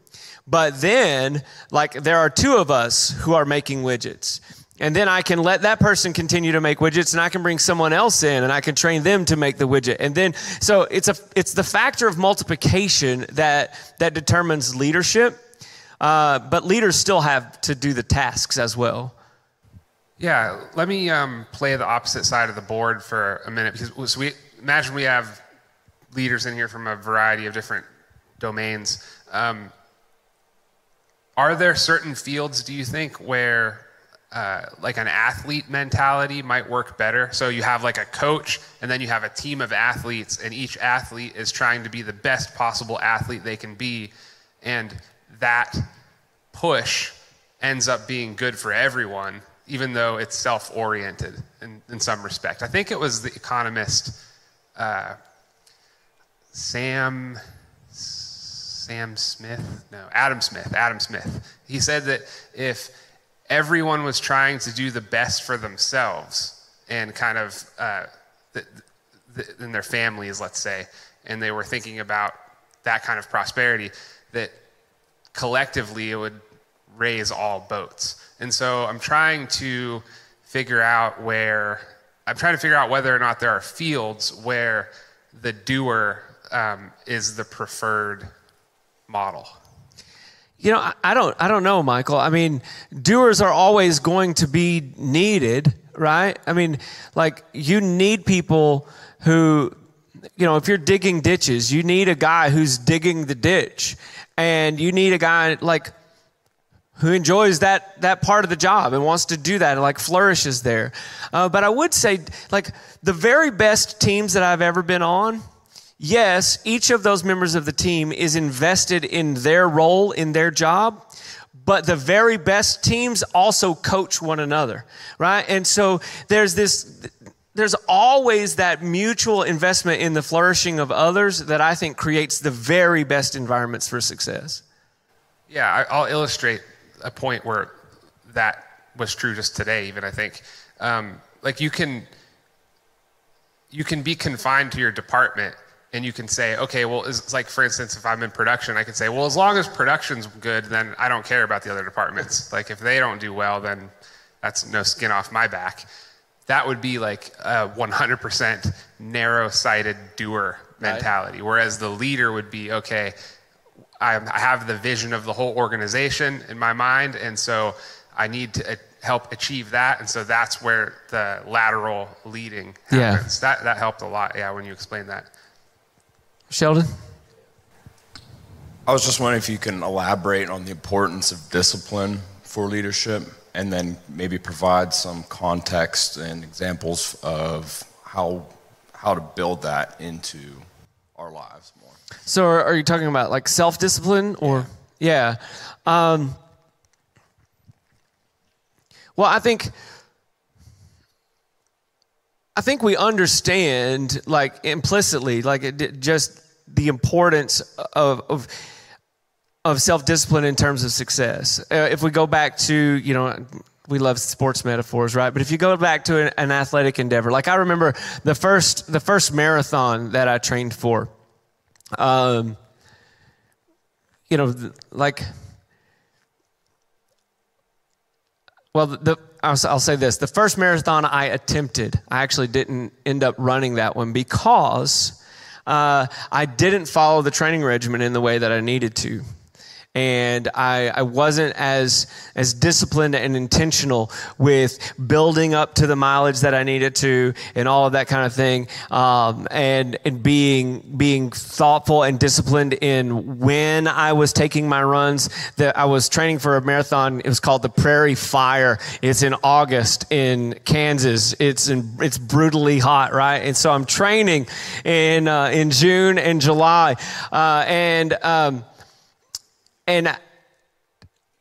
But then, like, there are two of us who are making widgets. And then I can let that person continue to make widgets and I can bring someone else in and I can train them to make the widget. And then, so it's a, it's the factor of multiplication that, that determines leadership. Uh, but leaders still have to do the tasks as well. Yeah, let me um, play the opposite side of the board for a minute because so we imagine we have leaders in here from a variety of different domains. Um, are there certain fields, do you think, where uh, like an athlete mentality might work better? So you have like a coach, and then you have a team of athletes, and each athlete is trying to be the best possible athlete they can be, and that push ends up being good for everyone, even though it's self-oriented in, in some respect. I think it was the economist uh, Sam Sam Smith? No, Adam Smith. Adam Smith. He said that if everyone was trying to do the best for themselves and kind of uh, the, the, in their families, let's say, and they were thinking about that kind of prosperity, that collectively it would raise all boats. And so I'm trying to figure out where, I'm trying to figure out whether or not there are fields where the doer um, is the preferred model? You know, I don't, I don't know, Michael. I mean, doers are always going to be needed, right? I mean, like you need people who, you know, if you're digging ditches, you need a guy who's digging the ditch, and you need a guy like who enjoys that that part of the job and wants to do that and like flourishes there. Uh, but I would say, like the very best teams that I've ever been on yes, each of those members of the team is invested in their role, in their job, but the very best teams also coach one another, right? And so there's this, there's always that mutual investment in the flourishing of others that I think creates the very best environments for success. Yeah, I'll illustrate a point where that was true just today, even I think. Um, like you can, you can be confined to your department and you can say, okay, well, it's like for instance, if I'm in production, I can say, well, as long as production's good, then I don't care about the other departments. like if they don't do well, then that's no skin off my back. That would be like a 100% narrow-sighted doer mentality. Right. Whereas the leader would be, okay, I have the vision of the whole organization in my mind, and so I need to uh, help achieve that. And so that's where the lateral leading happens. Yeah. That that helped a lot. Yeah, when you explained that. Sheldon? I was just wondering if you can elaborate on the importance of discipline for leadership and then maybe provide some context and examples of how, how to build that into our lives more. So, are you talking about like self discipline or? Yeah. yeah. Um, well, I think I think we understand, like implicitly, like it, just the importance of, of, of self discipline in terms of success. Uh, if we go back to, you know, we love sports metaphors, right? But if you go back to an, an, athletic endeavor, like I remember the first the first marathon that I trained for, um, you know, like, well, the I'll, I'll say this the first marathon I attempted, I actually didn't end up running that one because uh, I didn't follow the training regimen in the way that I needed to and I, I wasn't as as disciplined and intentional with building up to the mileage that I needed to and all of that kind of thing um, and and being being thoughtful and disciplined in when I was taking my runs. That I was training for a marathon. It was called the Prairie Fire. It's in August in Kansas. It's in it's brutally hot right? And so I'm training in uh, in June and July. Uh, and um, and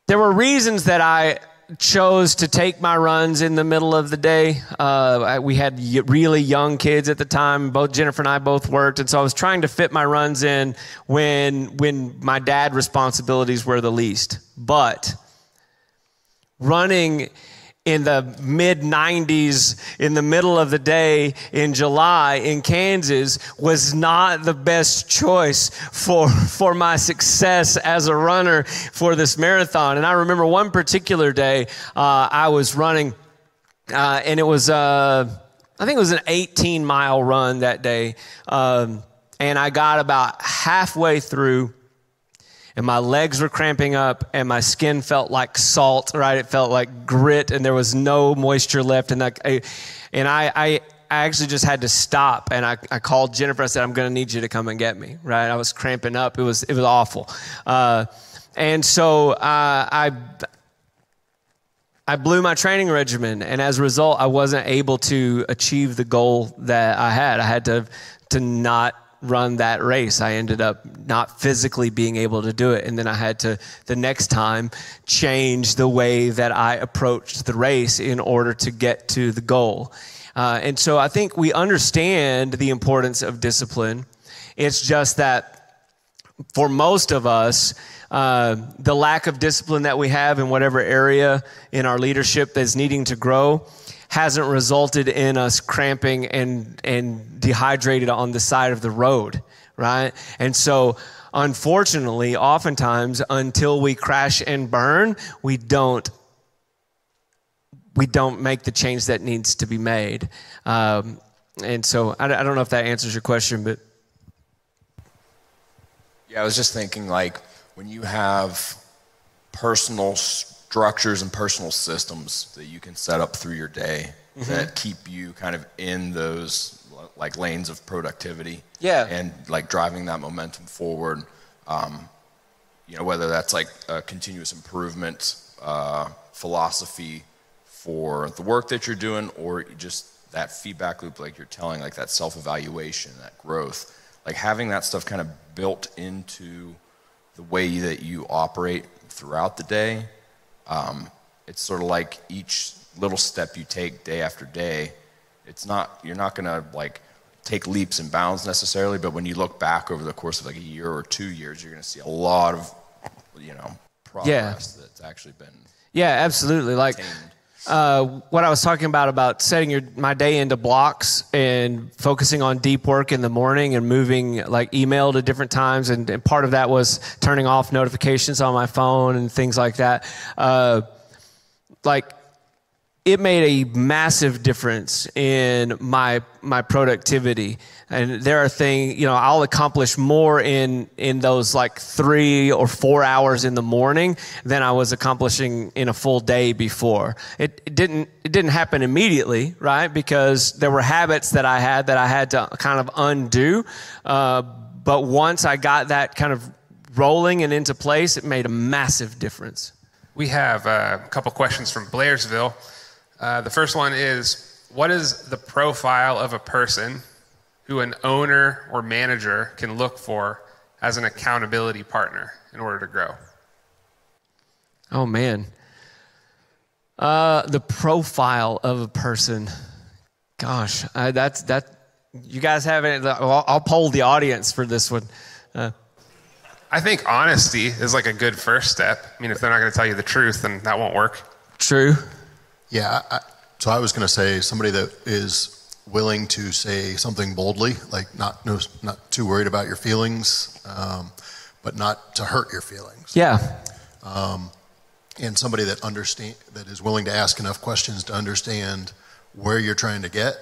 there were reasons that I chose to take my runs in the middle of the day. Uh, we had really young kids at the time. Both Jennifer and I both worked, and so I was trying to fit my runs in when when my dad responsibilities were the least. But running in the mid 90s in the middle of the day in July in Kansas was not the best choice for (laughs) for my success as a runner for this marathon. And I remember one particular day uh, I was running uh, and it was uh, I think it was an 18 mile run that day um, and I got about halfway through and my legs were cramping up and my skin felt like salt right? It felt like grit and there was no moisture left. And, I, and I, I, I actually just had to stop and I, I called jennifer. I said i'm going to need you to come and get me right? I was cramping up. It was, it was awful. Uh, and so uh, i I blew my training regimen, and as a result, I wasn't able to achieve the goal that I had. I had to to not run that race. I ended up not physically being able to do it. And then I had to, the next time, change the way that I approached the race in order to get to the goal. Uh, and so I think we understand the importance of discipline. It's just that for most of us, uh, the lack of discipline that we have in whatever area in our leadership that's needing to grow hasn't resulted in us cramping and, and dehydrated on the side of the road, right? And so, unfortunately, oftentimes, until we crash and burn, we don't we don't make the change that needs to be made. Um, and so I, I, don't know if that answers your question, but. Yeah, I was just thinking like when you have personal structures and personal systems that you can set up through your day mm-hmm. that keep you kind of in those like lanes of productivity. Yeah. And like driving that momentum forward. Um, you know, whether that's like a continuous improvement uh, philosophy for the work that you're doing or just that feedback loop, like you're telling, like that self evaluation, that growth. Like having that stuff kind of built into the way that you operate throughout the day um, it's sort of like each little step you take day after day. It's not you're not going to like take leaps and bounds necessarily, but when you look back over the course of like a year or two years, you're going to see a lot of you know progress yeah. that's actually been. Yeah, absolutely. Like. Uh, what I was talking about about setting your my day into blocks and focusing on deep work in the morning and moving like email to different times and, and part of that was turning off notifications on my phone and things like that. Uh, like it made a massive difference in my my productivity. And there are things you know i'll accomplish more in in those like three or four hours in the morning than i was accomplishing in a full day before. It, it didn't it didn't happen immediately right? Because there were habits that i had that i had to kind of undo. Uh, but once i got that kind of rolling and into place it made a massive difference. We have uh, a couple questions from blairsville uh, the first one is What is the profile of a person who an owner or manager can look for as an accountability partner in order to grow? Oh, man. Uh, the profile of a person. Gosh, uh, that's that. You guys have it. I'll, I'll, poll the audience for this one. Uh, I think honesty is like a good first step. I mean, if they're not going to tell you the truth, then that won't work. True. Yeah. I, so I was going to say somebody that is willing to say something boldly, like not no, not too worried about your feelings, um, but not to hurt your feelings. Yeah. Um, and somebody that understand that is willing to ask enough questions to understand where you're trying to get,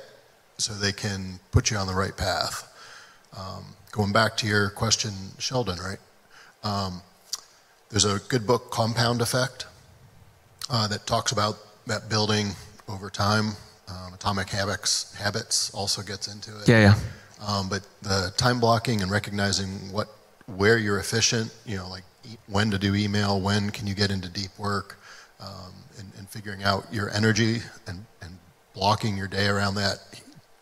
so they can put you on the right path. Um, going back to your question, Sheldon, right? Um, there's a good book, Compound Effect, uh, that talks about that building over time. Um, Atomic Habits, Habits also gets into it. Yeah, yeah. Um, but the time blocking and recognizing what where you're efficient, you know, like when to do email, when can you get into deep work, um, and, and, figuring out your energy and, and blocking your day around that,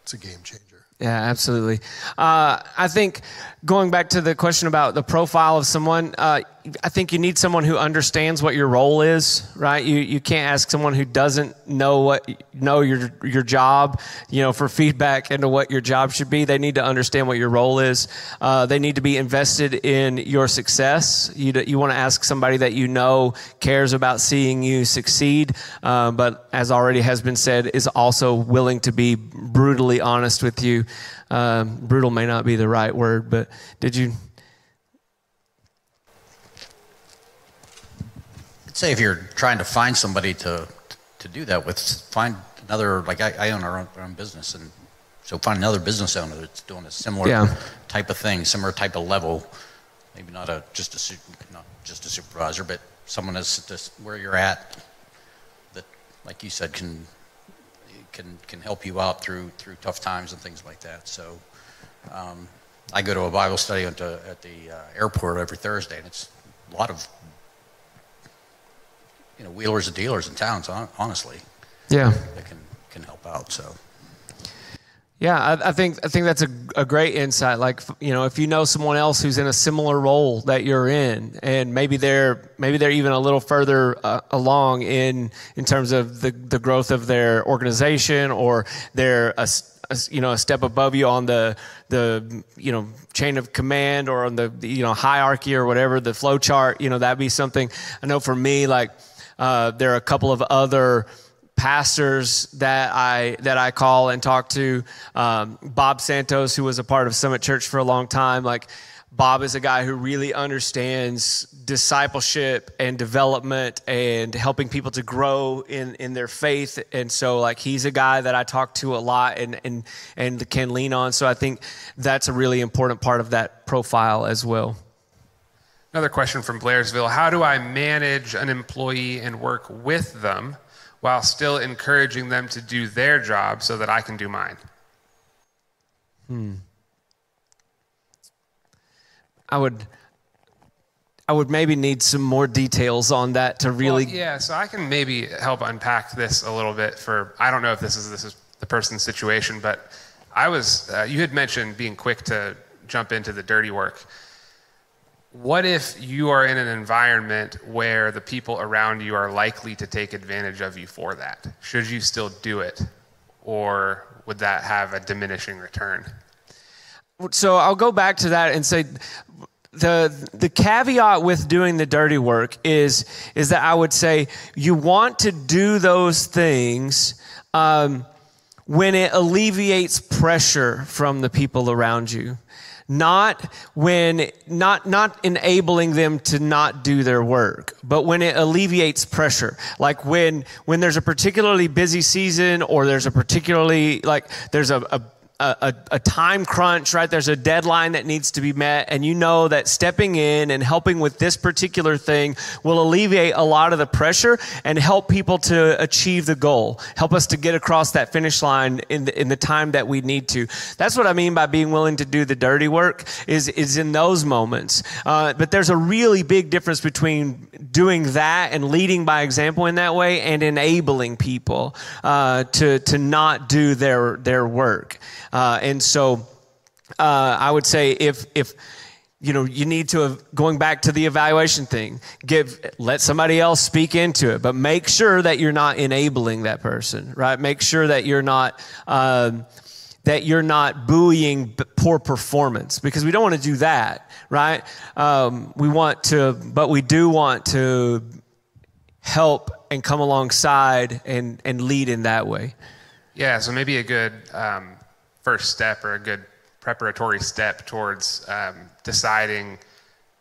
it's a game changer. Yeah, absolutely. Uh, I think going back to the question about the profile of someone, uh, I think you need someone who understands what your role is, right? You you can't ask someone who doesn't know what know your your job, you know, for feedback into what your job should be. They need to understand what your role is. Uh, they need to be invested in your success. You you want to ask somebody that you know cares about seeing you succeed, uh, but as already has been said, is also willing to be brutally honest with you. Um, brutal may not be the right word, but did you? Say if you're trying to find somebody to to do that with, find another. Like I, I own our own, our own, business, and so find another business owner that's doing a similar yeah. type of thing, similar type of level. Maybe not a just a not just a supervisor, but someone that's where you're at that, like you said, can can can help you out through through tough times and things like that. So, um, I go to a Bible study at the, at the uh, airport every Thursday, and it's a lot of you know wheelers and dealers in towns. Honestly, yeah, that can can help out. So. Yeah, I, I, think I think that's a, a great insight. Like you know, if you know someone else who's in a similar role that you're in, and maybe they're maybe they're even a little further uh, along in in terms of the the growth of their organization, or they're a, a, you know a step above you on the the you know chain of command or on the you know hierarchy or whatever the flow chart. You know, that'd be something. I know for me, like uh, there are a couple of other pastors that I that I call and talk to. Um, Bob Santos, who was a part of Summit Church for a long time, like Bob is a guy who really understands discipleship and development and helping people to grow in, in their faith. And so like he's a guy that I talk to a lot and, and, and can lean on. So I think that's a really important part of that profile as well. Another question from Blairsville. How do I manage an employee and work with them while still encouraging them to do their job so that I can do mine. Hmm. I would I would maybe need some more details on that to really well, Yeah, so I can maybe help unpack this a little bit for I don't know if this is this is the person's situation, but I was uh, you had mentioned being quick to jump into the dirty work what if you are in an environment where the people around you are likely to take advantage of you for that? Should you still do it? Or would that have a diminishing return? So I'll go back to that and say the the caveat with doing the dirty work is is that I would say you want to do those things um, when it alleviates pressure from the people around you not when not not enabling them to not do their work but when it alleviates pressure. Like when when there's a particularly busy season or there's a particularly like there's a, a a, a, time crunch, right? There's a deadline that needs to be met, and you know that stepping in and helping with this particular thing will alleviate a lot of the pressure and help people to achieve the goal, help us to get across that finish line in the, in the time that we need to. That's what I mean by being willing to do the dirty work is, is in those moments. Uh, but there's a really big difference between doing that and leading by example in that way and enabling people uh, to, to not do their, their work. Uh, and so uh, I would say if, if, you know, you need to have, going back to the evaluation thing, give, let somebody else speak into it, but make sure that you're not enabling that person, right? Make sure that you're not, um, that you're not buoying poor performance because we don't want to do that, right? Um, we want to, but we do want to help and come alongside and, and lead in that way. Yeah, so maybe a good um, first step or a good preparatory step towards um, deciding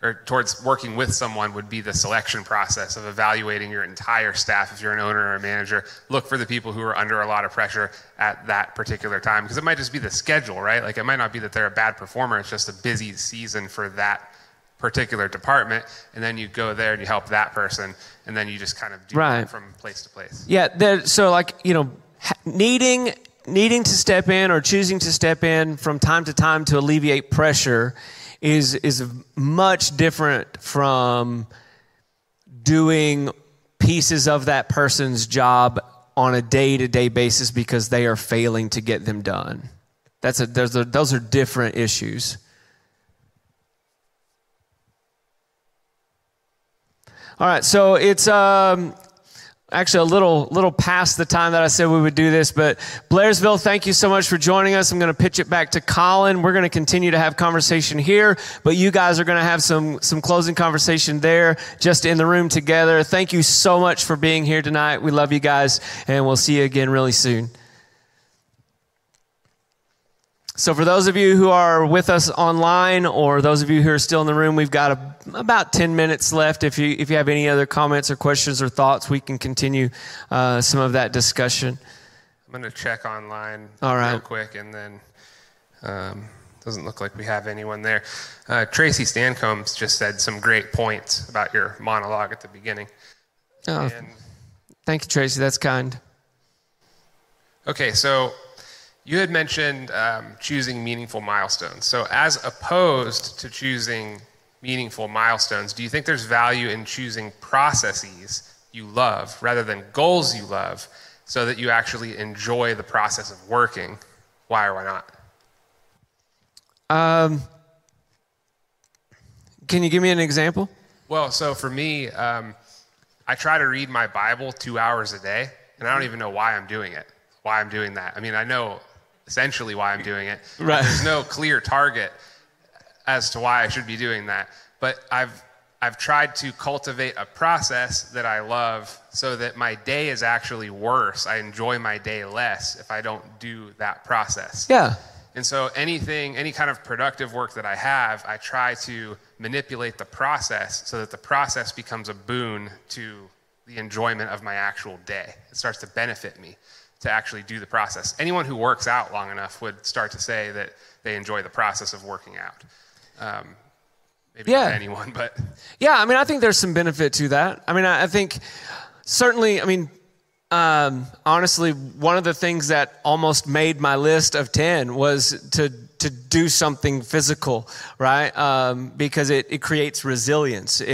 or towards working with someone would be the selection process of evaluating your entire staff if you're an owner or a manager. Look for the people who are under a lot of pressure at that particular time because it might just be the schedule right? Like it might not be that they're a bad performer it's just a busy season for that particular department and then you go there and you help that person and then you just kind of do right. from place to place. Yeah so like you know needing needing to step in or choosing to step in from time to time to alleviate pressure is, is much different from doing pieces of that person's job on a day to day basis because they are failing to get them done. That's a, those, are, those are different issues. All right, so it's um, actually a little little past the time that I said we would do this, but Blairsville, thank you so much for joining us. I'm going to pitch it back to Colin. We're going to continue to have conversation here, but you guys are going to have some some closing conversation there, just in the room together. Thank you so much for being here tonight. We love you guys, and we'll see you again really soon. So, for those of you who are with us online, or those of you who are still in the room, we've got a, about 10 minutes left. If you, if you have any other comments or questions or thoughts, we can continue uh, some of that discussion. I'm going to check online All right. real quick, and then um, doesn't look like we have anyone there. Uh, Tracy Stancombs just said some great points about your monologue at the beginning. Oh, And thank you, Tracy. That's kind. Okay, so you had mentioned um, choosing meaningful milestones. So, as opposed to choosing meaningful milestones, do you think there's value in choosing processes you love rather than goals you love so that you actually enjoy the process of working? Why or why not? Um, can you give me an example? Well, so for me, um, I try to read my Bible two hours a day, and I don't even know why I'm doing it, why I'm doing that. I mean, I know essentially why I'm doing it. Right. There's no clear target as to why I should be doing that. But I've I've tried to cultivate a process that I love so that my day is actually worse. I enjoy my day less if I don't do that process. Yeah. And so anything, any kind of productive work that I have, I try to manipulate the process so that the process becomes a boon to the enjoyment of my actual day. It starts to benefit me to actually do the process. Anyone who works out long enough would start to say that they enjoy the process of working out. Um, maybe Yeah. not anyone, but (laughs) Yeah, I mean, I think there's some benefit to that. I mean, I, I think certainly, I mean, um, honestly, one of the things that almost made my list of 10 was to, to do something physical, right? Um, because it, it creates resilience. It,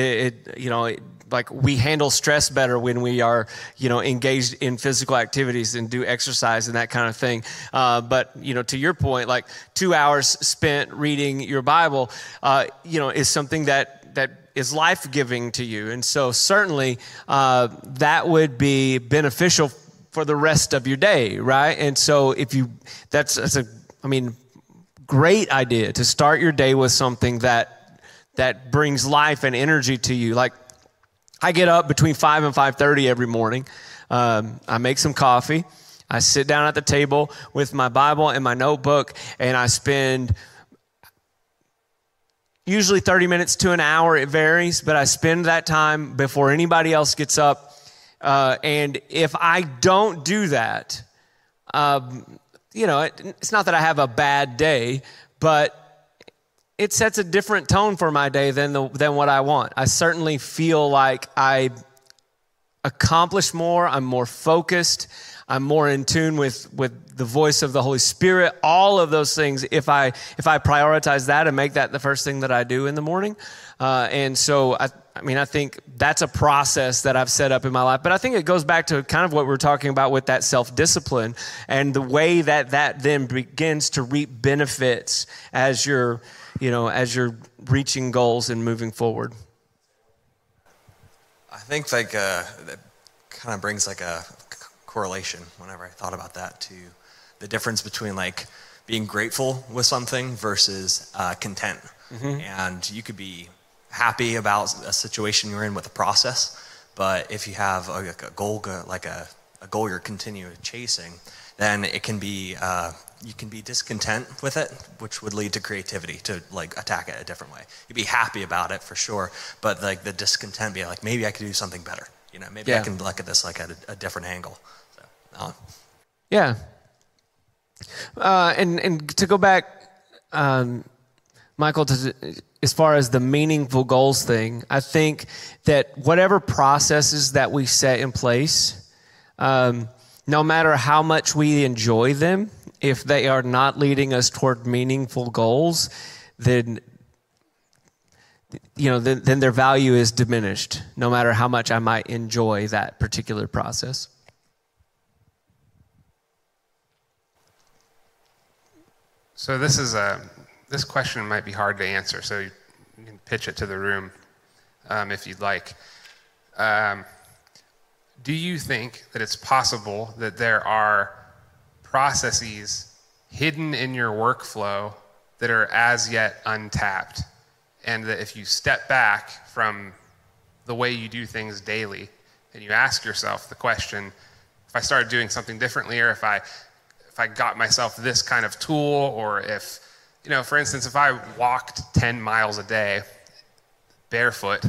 it you know, it, like we handle stress better when we are, you know, engaged in physical activities and do exercise and that kind of thing. Uh, but you know, to your point, like two hours spent reading your Bible, uh, you know, is something that that is life giving to you, and so certainly uh, that would be beneficial for the rest of your day, right? And so if you, that's that's a, I mean, great idea to start your day with something that that brings life and energy to you, like I get up between five and five thirty every morning. Um, I make some coffee. I sit down at the table with my Bible and my notebook, and I spend usually 30 minutes to an hour. It varies, but I spend that time before anybody else gets up. Uh, and if I don't do that, um, you know, it, it's not that I have a bad day, but it sets a different tone for my day than the, than what I want. I certainly feel like I accomplish more. I'm more focused. I'm more in tune with with the voice of the Holy Spirit. All of those things. If I if I prioritize that and make that the first thing that I do in the morning, uh, and so I. I mean, I think that's a process that I've set up in my life. But I think it goes back to kind of what we're talking about with that self discipline and the way that that then begins to reap benefits as you're, you know, as you're reaching goals and moving forward. I think like uh, that kind of brings like a c- correlation whenever I thought about that to the difference between like being grateful with something versus uh, content. And you could be happy about a situation you're in with a process, but if you have a, like a goal, like a, a goal you're continuing chasing, then it can be uh, you can be discontent with it, which would lead to creativity to like attack it a different way. You'd be happy about it for sure, but like the discontent be like maybe I could do something better. You know, maybe Yeah. I can look at this like at a, a different angle. So, uh, Yeah. Uh, and and to go back, um, Michael, to, as far as the meaningful goals thing, I think that whatever processes that we set in place, um, no matter how much we enjoy them, if they are not leading us toward meaningful goals, then you know then, then their value is diminished. No matter how much I might enjoy that particular process. So this is a this question might be hard to answer. So you, can pitch it to the room um, if you'd like. Um, do you think that it's possible that there are processes hidden in your workflow that are as yet untapped? And that if you step back from the way you do things daily and you ask yourself the question, if I started doing something differently, or if I, if I got myself this kind of tool, or if, you know, for instance, if I walked 10 miles a day barefoot,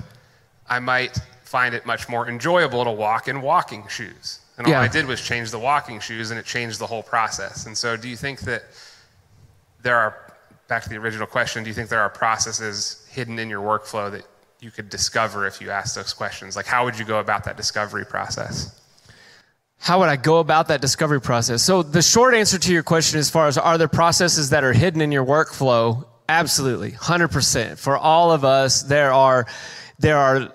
I might find it much more enjoyable to walk in walking shoes. And all yeah. I did was change the walking shoes and it changed the whole process. And so, do you think that there are, back to the original question, do you think there are processes hidden in your workflow that you could discover if you asked those questions? Like, how would you go about that discovery process? How would I go about that discovery process? So, the short answer to your question, as far as are there processes that are hidden in your workflow? Absolutely, 100%. For all of us, there are there are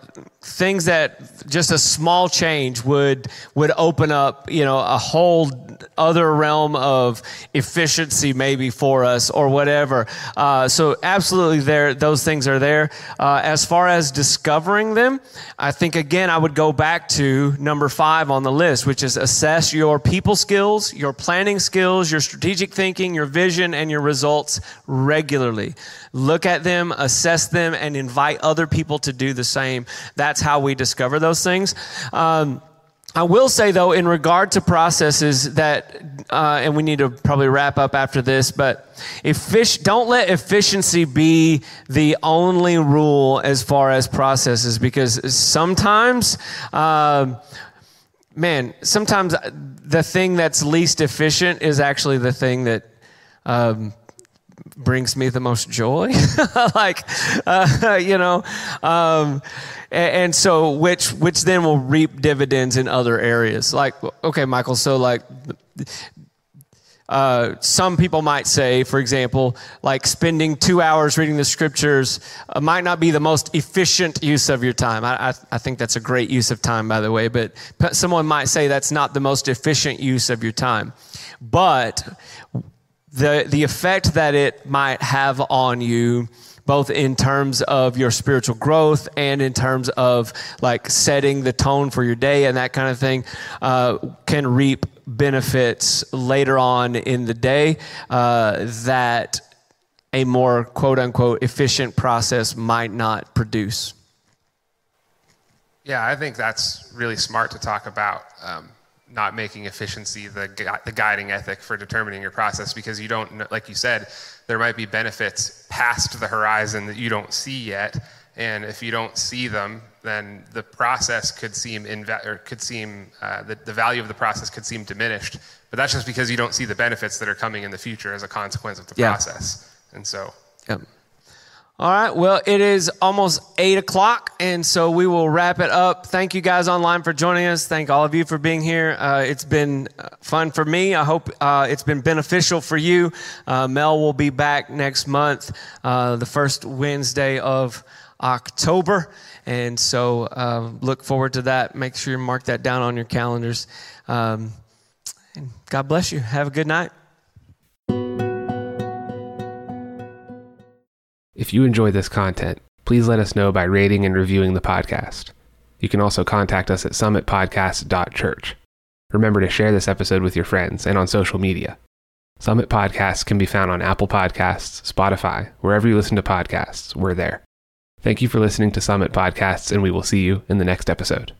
things that just a small change would would open up you know a whole other realm of efficiency maybe for us or whatever. Uh, so absolutely there those things are there. Uh, as far as discovering them i think again i would go back to number five on the list which is assess your people skills your planning skills your strategic thinking your vision and your results regularly look at them assess them and invite other people to do the same that's how we discover those things. Um, I will say though, in regard to processes that, uh, and we need to probably wrap up after this, but effic- don't let efficiency be the only rule as far as processes, because sometimes, uh, man, sometimes the thing that's least efficient is actually the thing that um, brings me the most joy. (laughs) like, uh, (laughs) you know, um, and, and, so which which then will reap dividends in other areas. Like, okay, Michael. So like. Uh, some people might say, for example, like spending two hours reading the scriptures uh, might not be the most efficient use of your time. I, I, I, think that's a great use of time, by the way, but someone might say that's not the most efficient use of your time. But the, the effect that it might have on you both in terms of your spiritual growth and in terms of like setting the tone for your day and that kind of thing uh, can reap benefits later on in the day uh, that a more quote unquote efficient process might not produce. Yeah, I think that's really smart to talk about. Um, not making efficiency the, the guiding ethic for determining your process because you don't, like you said, there might be benefits past the horizon that you don't see yet. And if you don't see them, then the process could seem, inve- or could seem uh, the, the value of the process could seem diminished. But that's just because you don't see the benefits that are coming in the future as a consequence of the yeah. process. And so, yep. All right. Well, it is almost eight o'clock, and so we will wrap it up. Thank you guys online for joining us. Thank all of you for being here. Uh, it's been uh, fun for me. I hope uh, it's been beneficial for you. Uh, Mel will be back next month, uh, the first Wednesday of October, and so uh, look forward to that. Make sure you mark that down on your calendars. Um, and God bless you. Have a good night. If you enjoy this content, please let us know by rating and reviewing the podcast. You can also contact us at summitpodcast.church. Remember to share this episode with your friends and on social media. Summit Podcasts can be found on Apple Podcasts, Spotify, wherever you listen to podcasts, we're there. Thank you for listening to Summit Podcasts, and we will see you in the next episode.